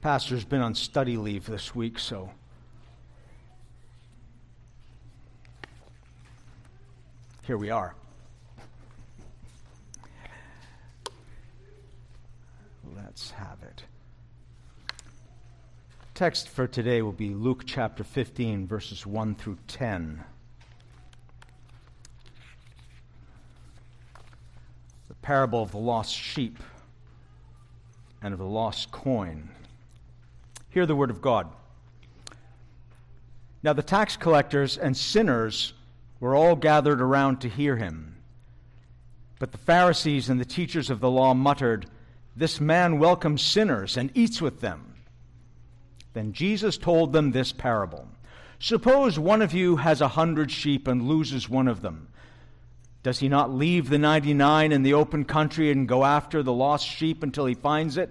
Pastor's been on study leave this week, so. Here we are. Let's have it. Text for today will be Luke chapter 15, verses 1 through 10. The parable of the lost sheep and of the lost coin. Hear the word of God. Now the tax collectors and sinners were all gathered around to hear him. But the Pharisees and the teachers of the law muttered, This man welcomes sinners and eats with them. Then Jesus told them this parable Suppose one of you has a hundred sheep and loses one of them. Does he not leave the 99 in the open country and go after the lost sheep until he finds it?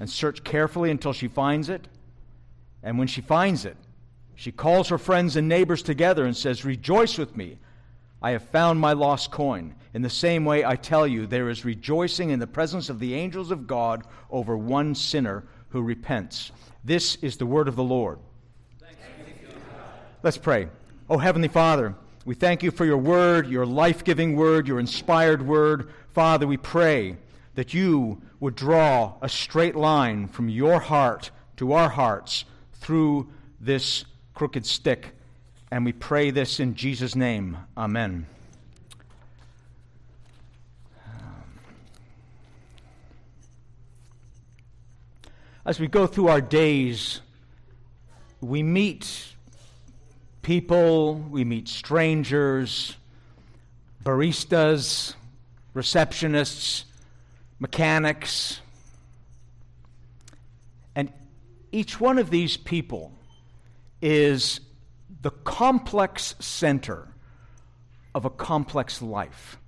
and search carefully until she finds it? And when she finds it, she calls her friends and neighbors together and says, Rejoice with me. I have found my lost coin. In the same way, I tell you, there is rejoicing in the presence of the angels of God over one sinner who repents. This is the word of the Lord. Let's pray. Oh, Heavenly Father, we thank you for your word, your life giving word, your inspired word. Father, we pray that you would draw a straight line from your heart to our hearts through this crooked stick. And we pray this in Jesus' name. Amen. As we go through our days, we meet people, we meet strangers, baristas, receptionists, mechanics. And each one of these people is the complex center of a complex life.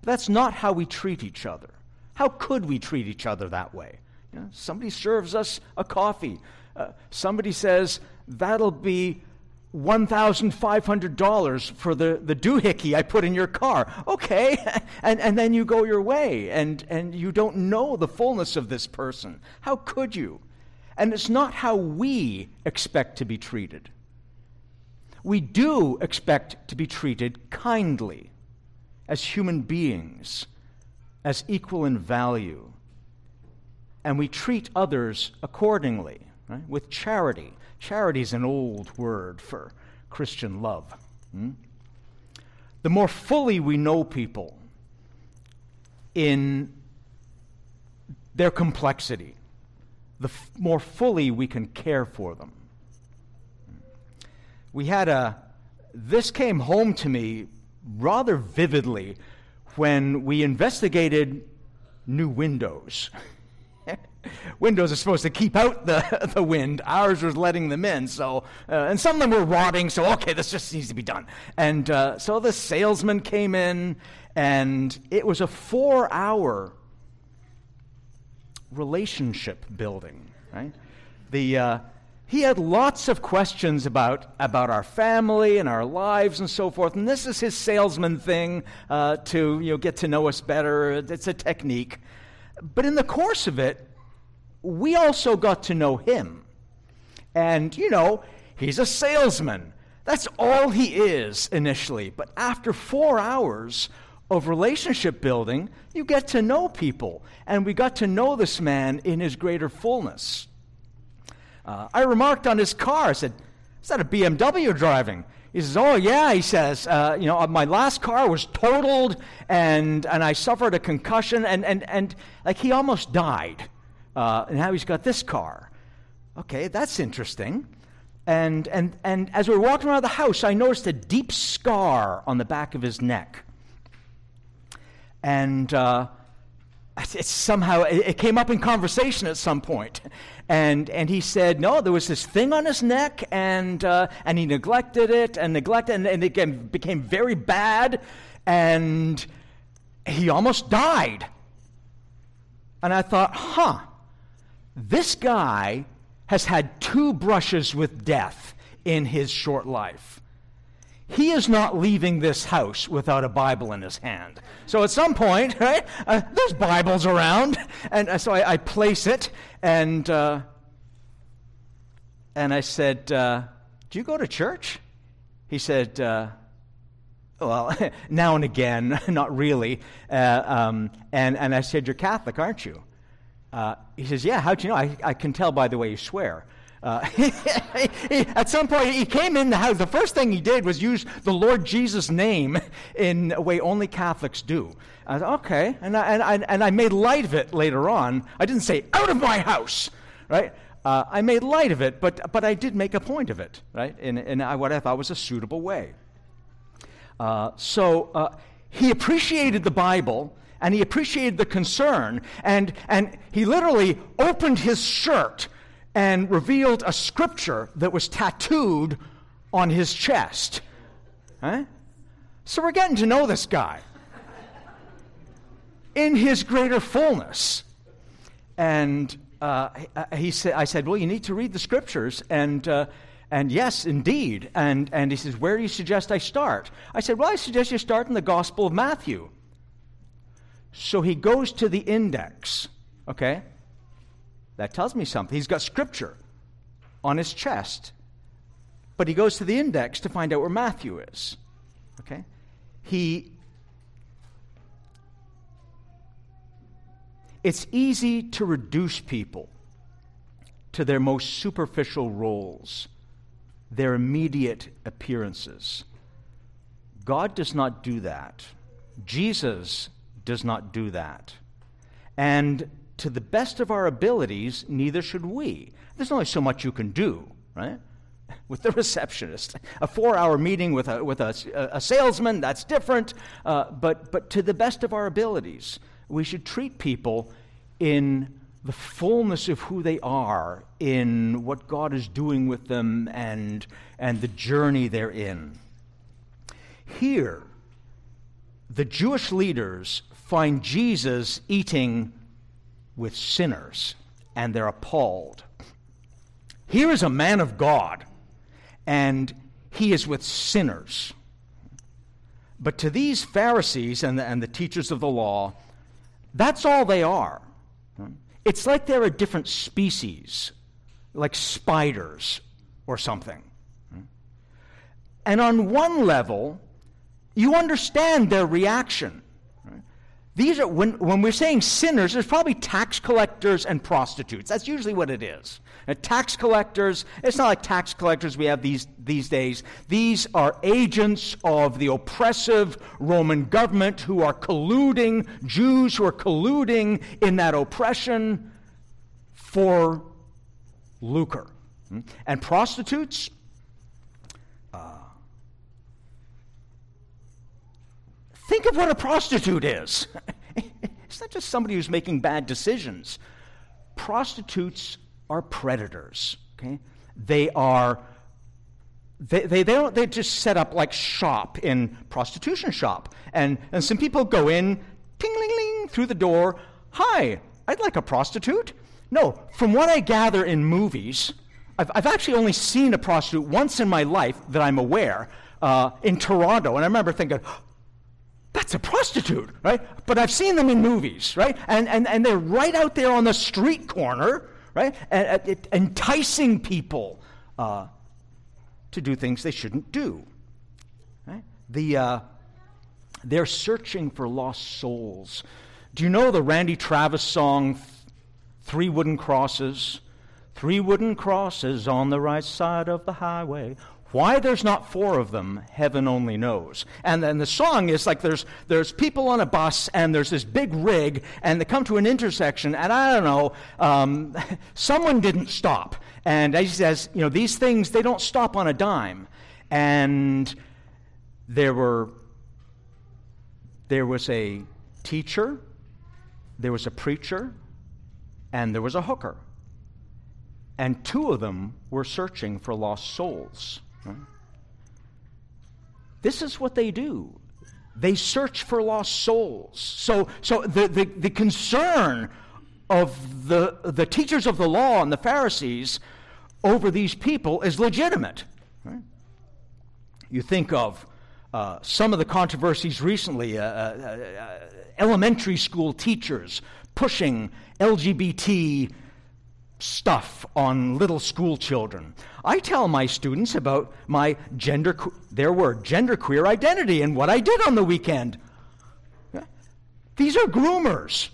But that's not how we treat each other. How could we treat each other that way? You know, somebody serves us a coffee. Uh, somebody says, that'll be $1,500 for the, the doohickey I put in your car. Okay. and, and then you go your way, and, and you don't know the fullness of this person. How could you? And it's not how we expect to be treated. We do expect to be treated kindly as human beings, as equal in value. And we treat others accordingly, right? with charity Charity is an old word for Christian love. Hmm? The more fully we know people in their complexity, the f- more fully we can care for them. We had a, this came home to me rather vividly when we investigated new windows. windows are supposed to keep out the, the wind. Ours was letting them in. So, uh, and some of them were rotting. So, okay, this just needs to be done. And uh, so the salesman came in, and it was a four-hour relationship building. Right? The uh, he had lots of questions about, about our family and our lives and so forth. And this is his salesman thing uh, to you know, get to know us better. It's a technique. But in the course of it, we also got to know him. And, you know, he's a salesman. That's all he is initially. But after four hours of relationship building, you get to know people. And we got to know this man in his greater fullness. Uh, I remarked on his car. I said, Is that a BMW driving? He says, Oh, yeah. He says, uh, You know, my last car was totaled and, and I suffered a concussion and, and, and like he almost died. Uh, and now he's got this car. Okay, that's interesting. And, and, and as we were walking around the house, I noticed a deep scar on the back of his neck. And uh, it somehow it came up in conversation at some point and and he said no there was this thing on his neck and uh, and he neglected it and neglected and, and it became, became very bad and he almost died and i thought huh this guy has had two brushes with death in his short life he is not leaving this house without a Bible in his hand. So at some point, right, uh, there's Bibles around, and uh, so I, I, place it, and uh, and I said, uh, "Do you go to church?" He said, uh, "Well, now and again, not really." Uh, um, and and I said, "You're Catholic, aren't you?" He says, "Yeah." How'd you know? I, I can tell by the way you swear. Uh, at some point, he came in the house. The first thing he did was use the Lord Jesus' name in a way only Catholics do. I said, okay. And I, and, I, and I made light of it later on. I didn't say, out of my house, right? Uh, I made light of it, but, but I did make a point of it, right? In, in what I thought was a suitable way. Uh, so uh, he appreciated the Bible and he appreciated the concern, and, and he literally opened his shirt and revealed a scripture that was tattooed on his chest. Huh? So we're getting to know this guy in his greater fullness. And uh, he said, I said, Well, you need to read the scriptures. And, uh, and yes, indeed. And, and he says, Where do you suggest I start? I said, Well, I suggest you start in the Gospel of Matthew. So he goes to the index, okay? That tells me something. He's got scripture on his chest. But he goes to the index to find out where Matthew is. Okay? He It's easy to reduce people to their most superficial roles, their immediate appearances. God does not do that. Jesus does not do that. And to the best of our abilities, neither should we. There's only so much you can do, right? With the receptionist. A four hour meeting with a, with a, a salesman, that's different. Uh, but, but to the best of our abilities, we should treat people in the fullness of who they are, in what God is doing with them, and, and the journey they're in. Here, the Jewish leaders find Jesus eating with sinners, and they're appalled. Here is a man of God, and he is with sinners. But to these Pharisees and the, and the teachers of the law, that's all they are. It's like they're a different species, like spiders or something. And on one level, you understand their reaction. These are, when, when we're saying sinners, there's probably tax collectors and prostitutes. That's usually what it is. And tax collectors, it's not like tax collectors we have these, these days. These are agents of the oppressive Roman government who are colluding, Jews who are colluding in that oppression for lucre. And prostitutes, Think of what a prostitute is. it's not just somebody who's making bad decisions. Prostitutes are predators. Okay? They are they, they, they don't they just set up like shop in prostitution shop and, and some people go in ting ling ling through the door hi i'd like a prostitute no from what i gather in movies i've, I've actually only seen a prostitute once in my life that i'm aware uh, in toronto and i remember thinking that's a prostitute, right? But I've seen them in movies, right? And, and, and they're right out there on the street corner, right? And, and enticing people uh, to do things they shouldn't do. Right? The, uh, they're searching for lost souls. Do you know the Randy Travis song, Three Wooden Crosses? Three wooden crosses on the right side of the highway. Why there's not four of them, heaven only knows. And then the song is like there's, there's people on a bus and there's this big rig and they come to an intersection and I don't know, um, someone didn't stop. And he says, you know, these things, they don't stop on a dime. And there were, there was a teacher there was a preacher and there was a hooker. And two of them were searching for lost souls. Right? This is what they do. They search for lost souls. So, so the, the, the concern of the, the teachers of the law and the Pharisees over these people is legitimate. Right? You think of uh, some of the controversies recently, uh, uh, uh elementary school teachers pushing LGBT stuff on little school children. I tell my students about my gender, their word, genderqueer identity and what I did on the weekend. These are groomers.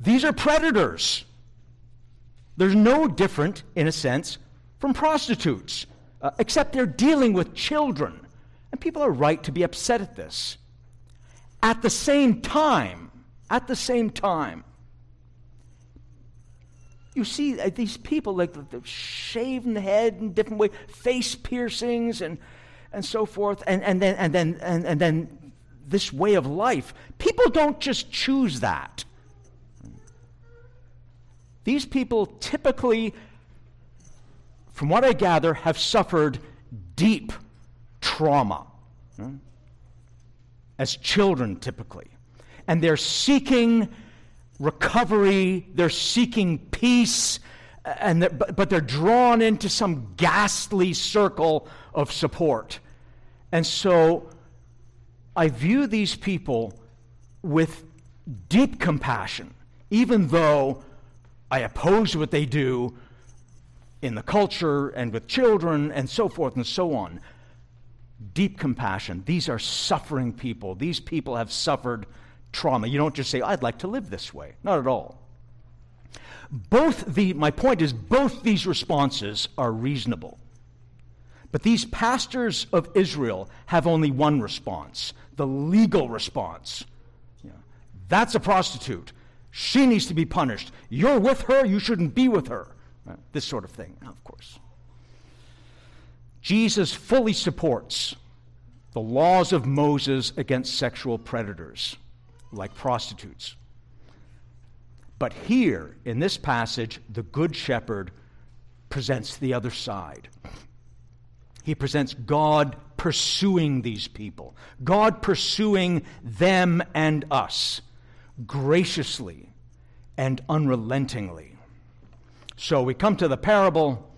These are predators. There's no different, in a sense, from prostitutes, uh, except they're dealing with children. And people are right to be upset at this. At the same time, at the same time, you see uh, these people like the, the head in different ways, face piercings and, and so forth, and, and, then, and, then, and, and then this way of life. People don't just choose that. These people typically, from what I gather, have suffered deep trauma as children, typically. And they're seeking recovery, they're seeking peace, and they're, but they're drawn into some ghastly circle of support. And so I view these people with deep compassion, even though I oppose what they do in the culture and with children and so forth and so on. Deep compassion. These are suffering people. These people have suffered trauma. You don't just say, I'd like to live this way. Not at all. Both the, my point is, both these responses are reasonable. But these pastors of Israel have only one response the legal response. that's a prostitute. She needs to be punished. You're with her, you shouldn't be with her. Right? This sort of thing, of course. Jesus fully supports the laws of Moses against sexual predators like prostitutes. But here, in this passage, the Good Shepherd presents the other side. He presents God pursuing these people, God pursuing them and us graciously and unrelentingly. So we come to the parable.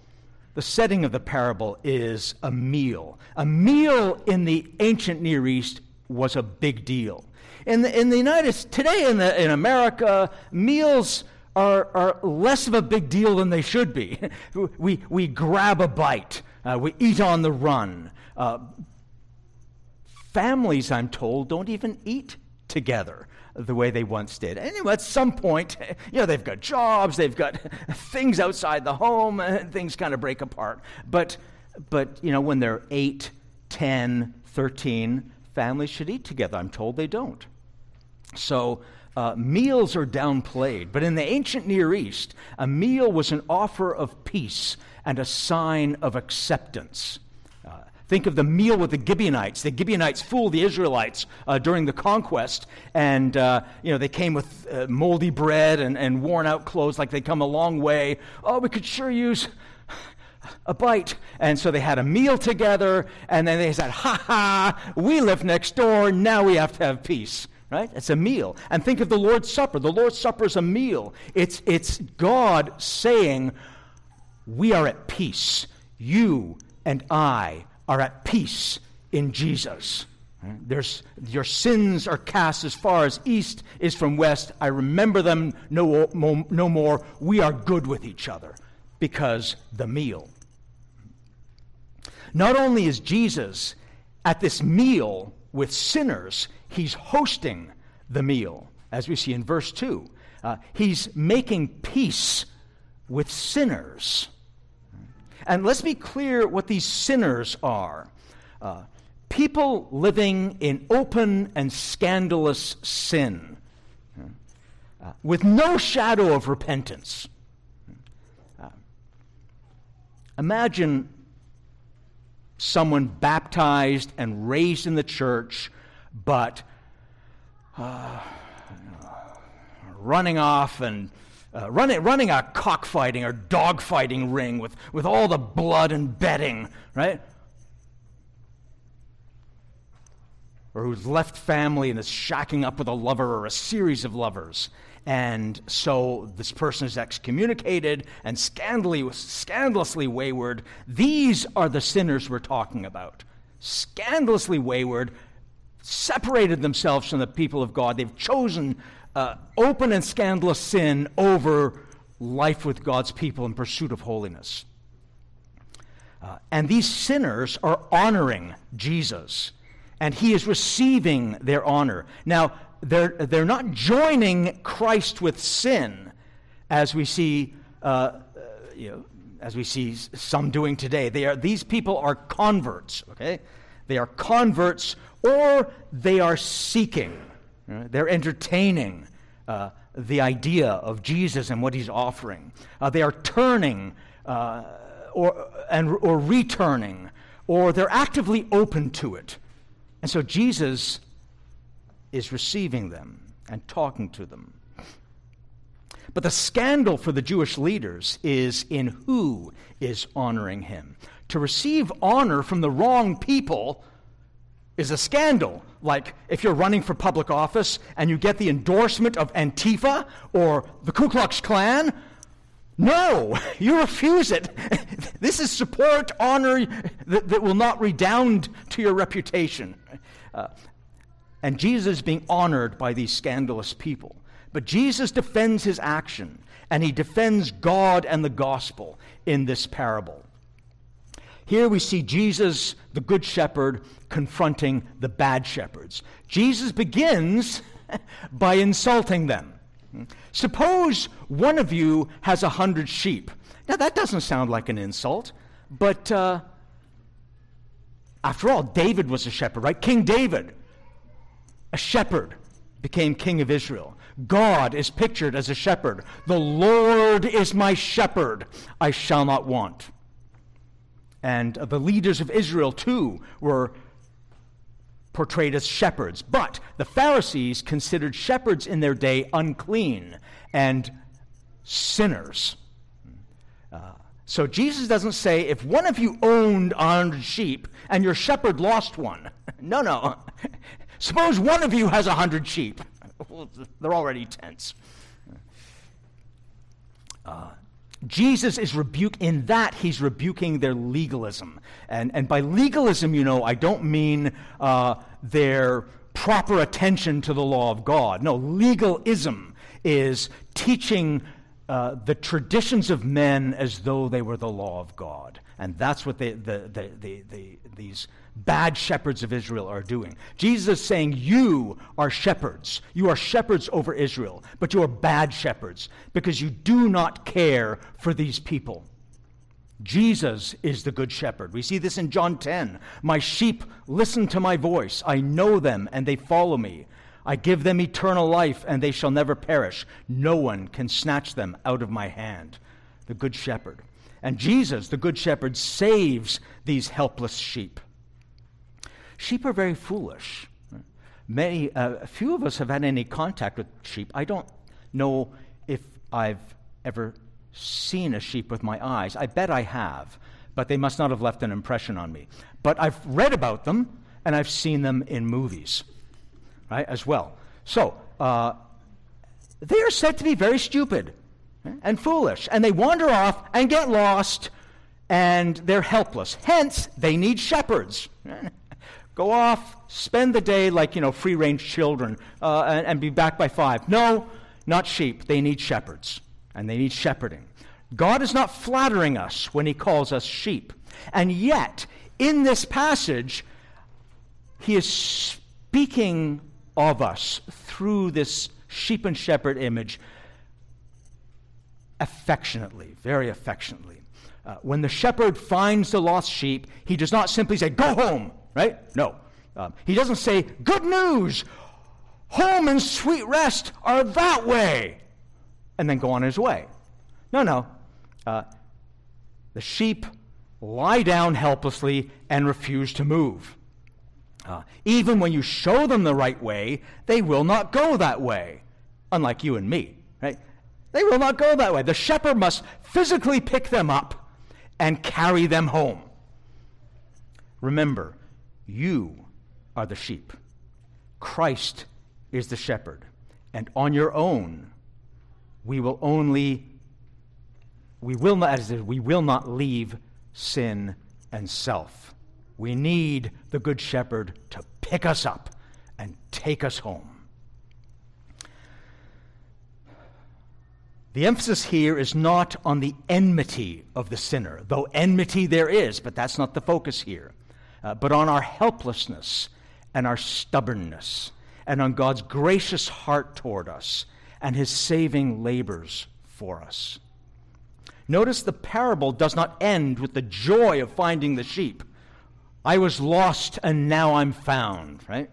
The setting of the parable is a meal. A meal in the ancient Near East was a big deal. In the, in the United States today in, the, in America, meals are, are less of a big deal than they should be. we, we grab a bite, uh, we eat on the run. Uh, families, I'm told, don't even eat together the way they once did. Anyway, at some point, you know, they've got jobs, they've got things outside the home, and things kind of break apart. But, but, you know, when they're 8, 10, 13, families should eat together. I'm told they don't. So uh, meals are downplayed. But in the ancient Near East, a meal was an offer of peace and a sign of acceptance. Uh, think of the meal with the Gibeonites. The Gibeonites fooled the Israelites uh, during the conquest, and uh, you know they came with uh, moldy bread and, and worn out clothes, like they'd come a long way. Oh, we could sure use a bite. And so they had a meal together, and then they said, Ha ha, we live next door, now we have to have peace right? It's a meal. And think of the Lord's Supper. The Lord's Supper is a meal. It's, it's God saying, We are at peace. You and I are at peace in Jesus. There's, your sins are cast as far as east is from west. I remember them no, no more. We are good with each other because the meal. Not only is Jesus at this meal with sinners, he's hosting the meal, as we see in verse 2. Uh, he's making peace with sinners. And let's be clear what these sinners are uh, people living in open and scandalous sin uh, with no shadow of repentance. Uh, imagine someone baptized and raised in the church but uh, running off and uh, running, running a cockfighting or dogfighting ring with, with all the blood and betting, right? Or who's left family and is shacking up with a lover or a series of lovers. And so this person is excommunicated and scandalously, scandalously wayward. These are the sinners we're talking about. Scandalously wayward, separated themselves from the people of God. They've chosen uh, open and scandalous sin over life with God's people in pursuit of holiness. Uh, and these sinners are honoring Jesus, and he is receiving their honor. Now, they're, they're not joining Christ with sin, as we see, uh, uh, you know, as we see some doing today. They are, these people are converts, okay? They are converts, or they are seeking. Right? They're entertaining uh, the idea of Jesus and what he's offering. Uh, they are turning uh, or, and, or returning, or they're actively open to it. And so Jesus is receiving them and talking to them. But the scandal for the Jewish leaders is in who is honoring him. To receive honor from the wrong people is a scandal. Like if you're running for public office and you get the endorsement of Antifa or the Ku Klux Klan, no, you refuse it. this is support, honor that, that, will not redound to your reputation. Uh, and Jesus is being honored by these scandalous people. But Jesus defends his action, and he defends God and the gospel in this parable. Here we see Jesus, the Good Shepherd, confronting the bad shepherds. Jesus begins by insulting them. Suppose one of you has a hundred sheep. Now, that doesn't sound like an insult, but uh, after all, David was a shepherd, right? King David a shepherd became king of Israel. God is pictured as a shepherd. The Lord is my shepherd, I shall not want. And the leaders of Israel, too, were portrayed as shepherds. But the Pharisees considered shepherds in their day unclean and sinners. Uh, so Jesus doesn't say, if one of you owned a hundred sheep and your shepherd lost one. no, no. Suppose one of you has a hundred sheep. Well, they're already tense. Uh, Jesus is rebuke in that he's rebuking their legalism. And, and by legalism, you know, I don't mean uh, their proper attention to the law of God. No, legalism is teaching uh, the traditions of men as though they were the law of God. And that's what they, the, the, the, the, these bad shepherds of Israel are doing. Jesus is saying, You are shepherds. You are shepherds over Israel, but you are bad shepherds because you do not care for these people. Jesus is the good shepherd. We see this in John 10. My sheep listen to my voice. I know them, and they follow me. I give them eternal life, and they shall never perish. No one can snatch them out of my hand. The good shepherd. And Jesus, the good shepherd, saves these helpless sheep. Sheep are very foolish. Many, uh, few of us have had any contact with sheep. I don't know if I've ever seen a sheep with my eyes. I bet I have, but they must not have left an impression on me. But I've read about them and I've seen them in movies, right, as well. So, uh, they are said to be very stupid and foolish, and they wander off and get lost, and they're helpless. Hence, they need shepherds. Go off, spend the day like, you know, free range children, uh, and, and be back by five. No, not sheep. They need shepherds, and they need shepherding. God is not flattering us when he calls us sheep. And yet, in this passage, he is speaking of us through this sheep and shepherd image affectionately, very affectionately. Uh, when the shepherd finds the lost sheep, he does not simply say, Go home right? No. Um, he doesn't say, Good news! Home and sweet rest are that way! And then go on his way. No, no. Uh, the sheep lie down helplessly and refuse to move. Uh, even when you show them the right way, they will not go that way, unlike you and me. Right? They will not go that way. The shepherd must physically pick them up and carry them home. Remember, you are the sheep. Christ is the shepherd. And on your own, we will only we will not as we will not leave sin and self. We need the good shepherd to pick us up and take us home. The emphasis here is not on the enmity of the sinner, though enmity there is, but that's not the focus here, uh, but on our helplessness and our stubbornness, and on God's gracious heart toward us and his saving labors for us. Notice the parable does not end with the joy of finding the sheep. I was lost and now I'm found, right?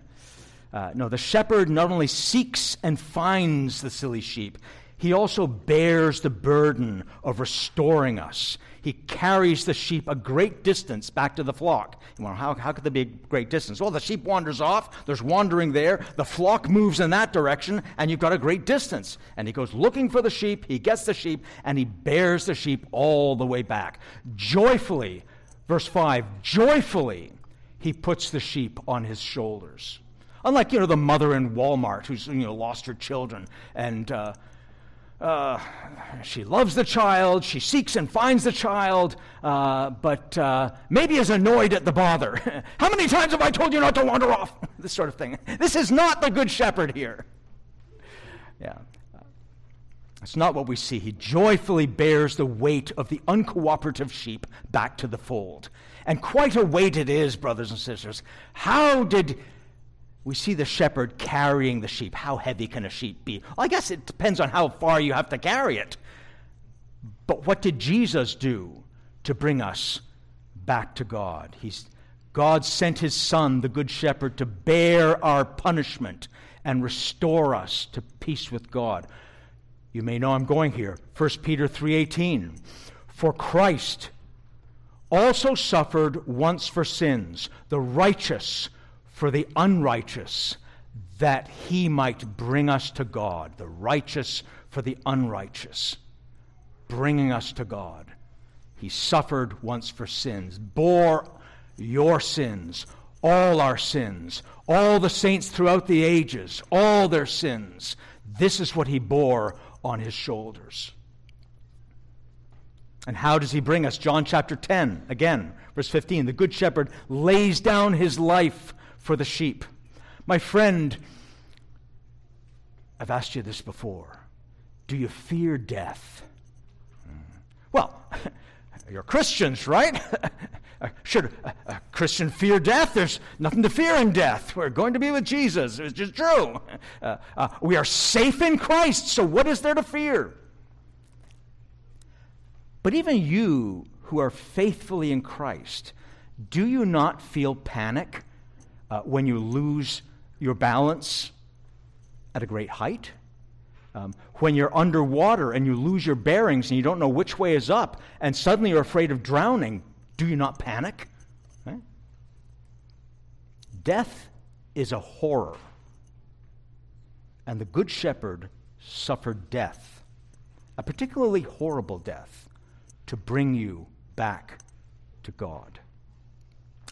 Uh, no, the shepherd not only seeks and finds the silly sheep, he also bears the burden of restoring us. He carries the sheep a great distance back to the flock. Well, how, how could there be a great distance? Well, the sheep wanders off, there's wandering there, the flock moves in that direction, and you've got a great distance. And he goes looking for the sheep, he gets the sheep, and he bears the sheep all the way back. Joyfully, verse 5, joyfully, he puts the sheep on his shoulders. Unlike, you know, the mother in Walmart who's, you know, lost her children and, uh, uh, she loves the child, she seeks and finds the child, uh, but uh, maybe is annoyed at the bother. How many times have I told you not to wander off? this sort of thing. This is not the good shepherd here. Yeah. It's not what we see. He joyfully bears the weight of the uncooperative sheep back to the fold. And quite a weight it is, brothers and sisters. How did we see the shepherd carrying the sheep. How heavy can a sheep be? Well, I guess it depends on how far you have to carry it. But what did Jesus do to bring us back to God? He's, God sent his son, the good shepherd, to bear our punishment and restore us to peace with God. You may know I'm going here. 1 Peter 3:18. For Christ also suffered once for sins, the righteous for the unrighteous, that he might bring us to God, the righteous for the unrighteous, bringing us to God. He suffered once for sins, bore your sins, all our sins, all the saints throughout the ages, all their sins. This is what he bore on his shoulders. And how does he bring us? John chapter 10, again, verse 15. The Good Shepherd lays down his life for the sheep. My friend, I've asked you this before. Do you fear death? Well, you're Christians, right? Should a Christian fear death? There's nothing to fear in death. We're going to be with Jesus. It's just true. Uh, uh, we are safe in Christ, so what is there to fear? But even you who are faithfully in Christ, do you not feel panic uh, when you lose your balance at a great height, um, when you're underwater and you lose your bearings and you don't know which way is up, and suddenly you're afraid of drowning, do you not panic? Death is a horror. And the Good Shepherd suffered death, a particularly horrible death, to bring you back to God.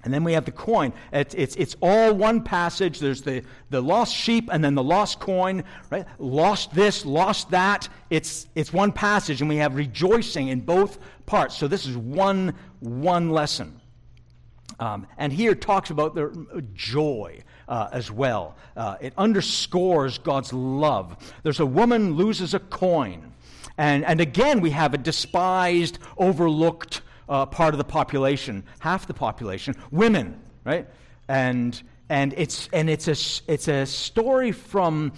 And then we have the coin. It's, it's, it's all one passage. There's the, the lost sheep and then the lost coin, right? Lost this, lost that. It's, it's one passage, and we have rejoicing in both parts. So this is one, one lesson. Um, and here talks about the joy uh, as well. Uh, it underscores God's love. There's a woman loses a coin. And, and again, we have a despised, overlooked, uh, part of the population, half the population, women, right? And, and, it's, and it's, a, it's a story from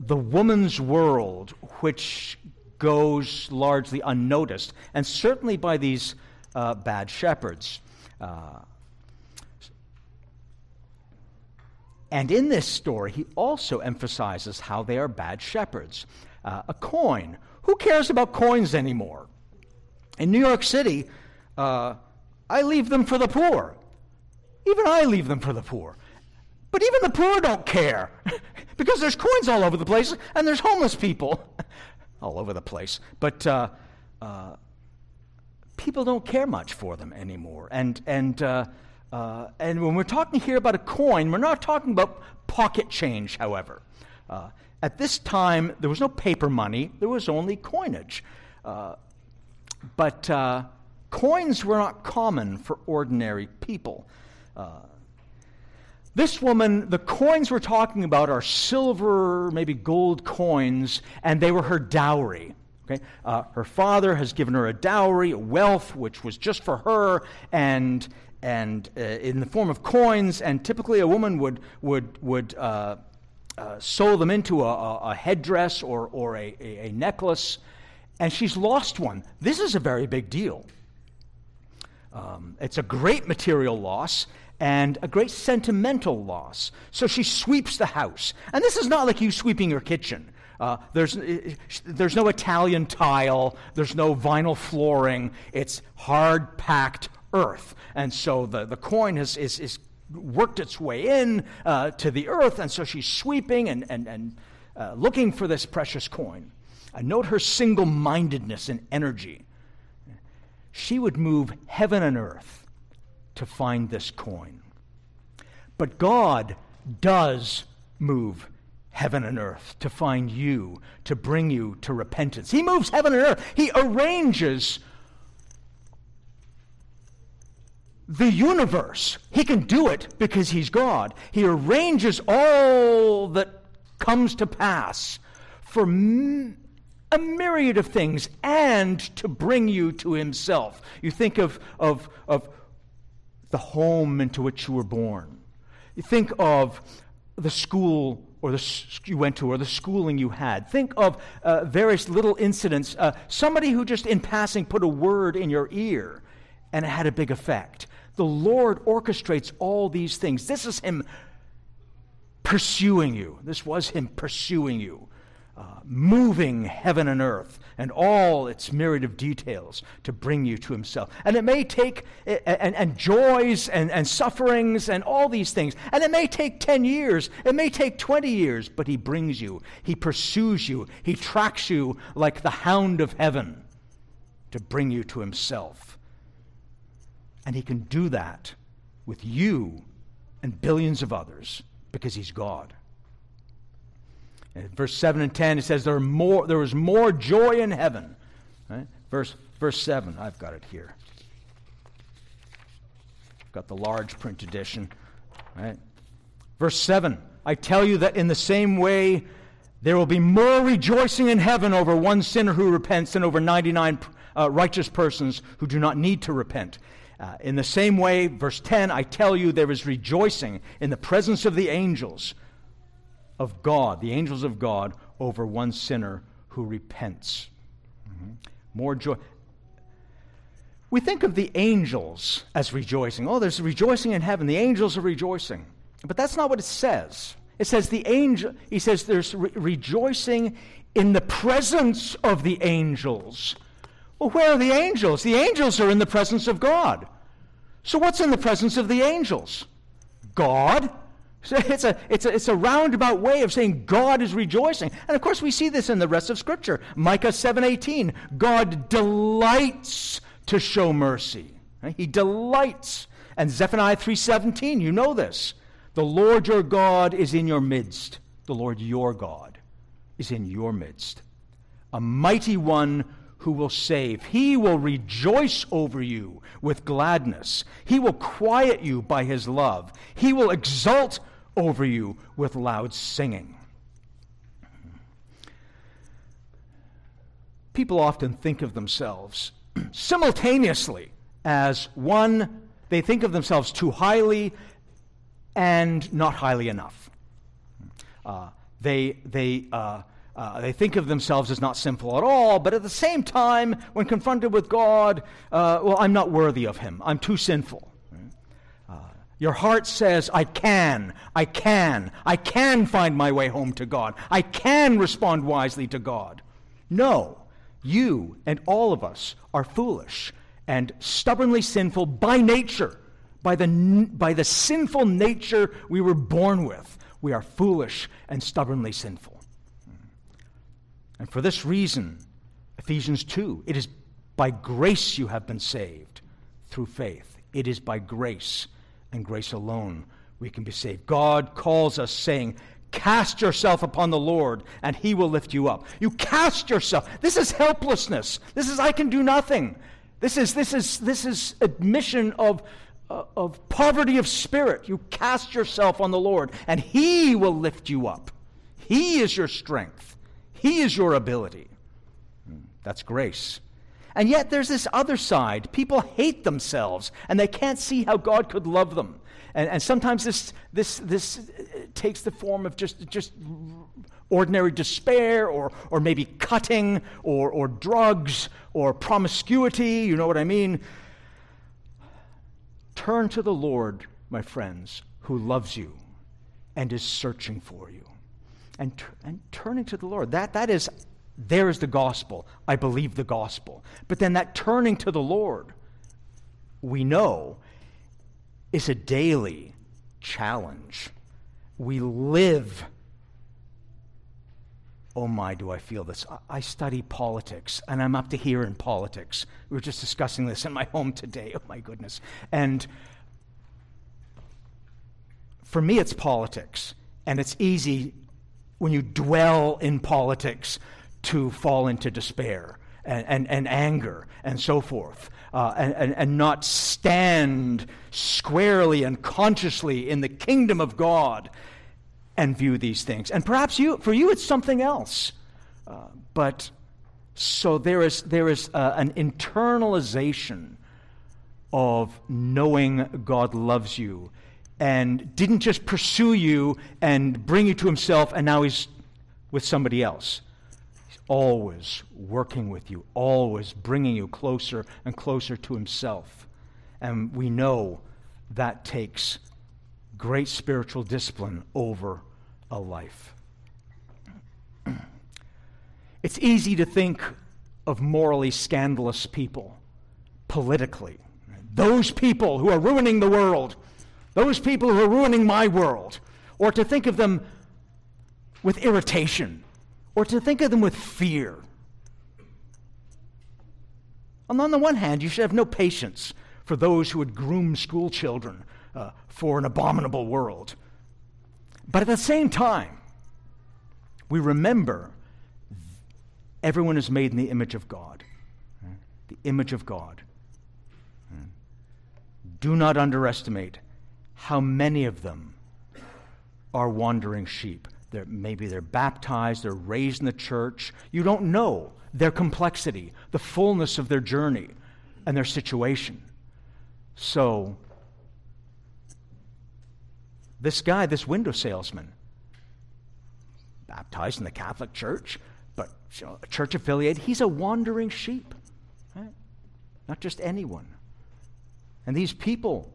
the woman's world, which goes largely unnoticed, and certainly by these uh, bad shepherds. Uh, and in this story, he also emphasizes how they are bad shepherds. Uh, a coin. Who cares about coins anymore? In New York City, uh, I leave them for the poor. Even I leave them for the poor. But even the poor don't care because there's coins all over the place and there's homeless people. all over the place. But uh, uh, people don't care much for them anymore. And, and, uh, uh and when we're talking here about a coin, we're not talking about pocket change, however. Uh, at this time, there was no paper money, there was only coinage. Uh, but coins were not common for ordinary people. This woman, the coins we're talking about are silver, maybe gold coins, and they were her dowry. Okay? Uh, her father has given her a dowry, a wealth, which was just for her, and, and uh, in the form of coins. And typically, a woman would, would, would uh, uh sew them into a, a headdress or, or a, a necklace, and she's lost one. This is a very big deal. Um, it's a great material loss, and a great sentimental loss. So she sweeps the house. And this is not like you sweeping your kitchen. Uh, there's, there's no Italian tile, there's no vinyl flooring, it's hard packed earth. And so the, the coin has, is, is worked its way in uh, to the earth, and so she's sweeping and, and, and uh, looking for this precious coin. I note her single mindedness and energy. She would move heaven and earth to find this coin. But God does move heaven and earth to find you, to bring you to repentance. He moves heaven and earth. He arranges the universe. He can do it because He's God. He arranges all that comes to pass for a myriad of things and to bring you to Himself. You think of, of, of the home into which you were born. You think of the school or the you went to or the schooling you had. Think of uh, various little incidents. Uh, somebody who just in passing put a word in your ear and it had a big effect. The Lord orchestrates all these things. This is Him pursuing you. This was Him pursuing you uh, moving heaven and earth and all its myriad of details to bring you to himself. And it may take, and, and joys and, and sufferings and all these things. And it may take 10 years, it may take 20 years, but he brings you, he pursues you, he tracks you like the hound of heaven to bring you to himself. And he can do that with you and billions of others because he's God. Verse 7 and 10, it says there, more, there was more joy in heaven. Right? Verse, verse 7, I've got it here. I've got the large print edition. Right? Verse 7, I tell you that in the same way, there will be more rejoicing in heaven over one sinner who repents than over 99 uh, righteous persons who do not need to repent. Uh, in the same way, verse 10, I tell you, there is rejoicing in the presence of the angels of God, the angels of God, over one sinner who repents. Mm-hmm. More joy. We think of the angels as rejoicing. Oh, there's rejoicing in heaven. The angels are rejoicing. But that's not what it says. It says the angel, he says there's re- rejoicing in the presence of the angels. Well, where are the angels? The angels are in the presence of God. So what's in the presence of the angels? God so it's a, it's, a, it's a roundabout way of saying God is rejoicing. And of course, we see this in the rest of Scripture. Micah 7.18, God delights to show mercy. He delights. And Zephaniah 3.17, you know this. The Lord your God is in your midst. The Lord your God is in your midst. A mighty one who will save. He will rejoice over you with gladness. He will quiet you by his love. He will exult over you with loud singing. People often think of themselves simultaneously as one, they think of themselves too highly and not highly enough. Uh, they, they, uh, uh, they think of themselves as not sinful at all, but at the same time, when confronted with God, uh, well, I'm not worthy of Him. I'm too sinful. Your heart says, I can, I can, I can find my way home to God. I can respond wisely to God. No, you and all of us are foolish and stubbornly sinful by nature, by the, by the sinful nature we were born with. We are foolish and stubbornly sinful. Hmm. And for this reason, Ephesians 2, it is by grace you have been saved through faith. It is by grace and grace alone we can be saved. God calls us saying, Cast yourself upon the Lord, and he will lift you up. You cast yourself. This is helplessness. This is, I can do nothing. This is, this is, this is admission of, uh, of poverty of spirit. You cast yourself on the Lord, and he will lift you up. He is your strength, he is your ability. Hmm, that's grace. And yet there's this other side. People hate themselves, and they can't see how God could love them. And, and sometimes this, this, this uh, takes the form of just, just ordinary despair or, or maybe cutting or, or drugs or promiscuity. You know what I mean? Turn to the Lord, my friends, who loves you and is searching for you. And, and turning to the Lord, that, that is, there is the gospel. I believe the gospel. But then that turning to the Lord, we know is a daily challenge. We live. Oh my, do I feel this? I study politics, and I'm up to here in politics. We were just discussing this in my home today. Oh my goodness. And for me, it's politics. And it's easy when you dwell in politics to fall into despair and, and, and anger and so forth uh, and, and, and not stand squarely and consciously in the kingdom of God and view these things. And perhaps you, for you, it's something else. Uh, but so there is, there is uh, an internalization of knowing God loves you and didn't just pursue you and bring you to himself and now he's with somebody else always working with you, always bringing you closer and closer to Himself. And we know that takes great spiritual discipline over a life. It's easy to think of morally scandalous people politically. Those people who are ruining the world, those people who are ruining my world, or to think of them with irritation or to think of them with fear. And on the one hand, you should have no patience for those who would groom school children uh, for an abominable world. But at the same time, we remember everyone is made in the image of God. The image of God. Do not underestimate how many of them are wandering sheep. They're, maybe they're baptized, they're raised in the church. You don't know their complexity, the fullness of their journey, and their situation. So, this guy, this window salesman, baptized in the Catholic Church, but you know, a church affiliate, he's a wandering sheep. Right? Not just anyone. And these people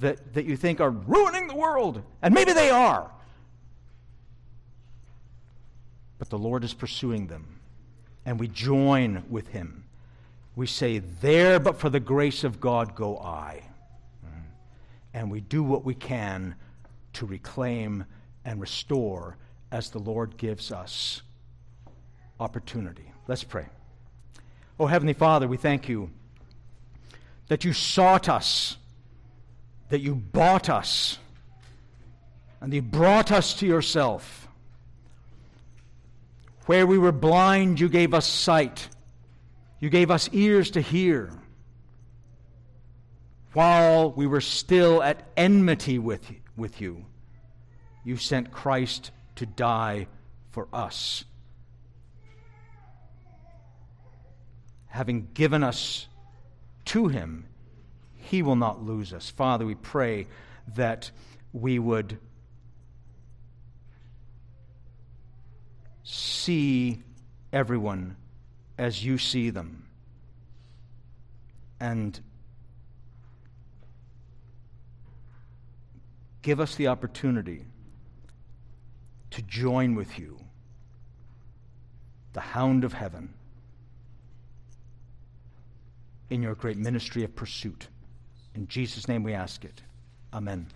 that, that you think are ruining the world, and maybe they are, but the Lord is pursuing them. And we join with him. We say, There, but for the grace of God, go I. Mm-hmm. And we do what we can to reclaim and restore as the Lord gives us opportunity. Let's pray. Oh, Heavenly Father, we thank you that you sought us, that you bought us, and you brought us to yourself. Where we were blind, you gave us sight. You gave us ears to hear. While we were still at enmity with, with you, you sent Christ to die for us. Having given us to him, he will not lose us. Father, we pray that we would see everyone as you see them. And give us the opportunity to join with you, the hound of heaven, in your great ministry of pursuit. In Jesus' name we ask it. Amen.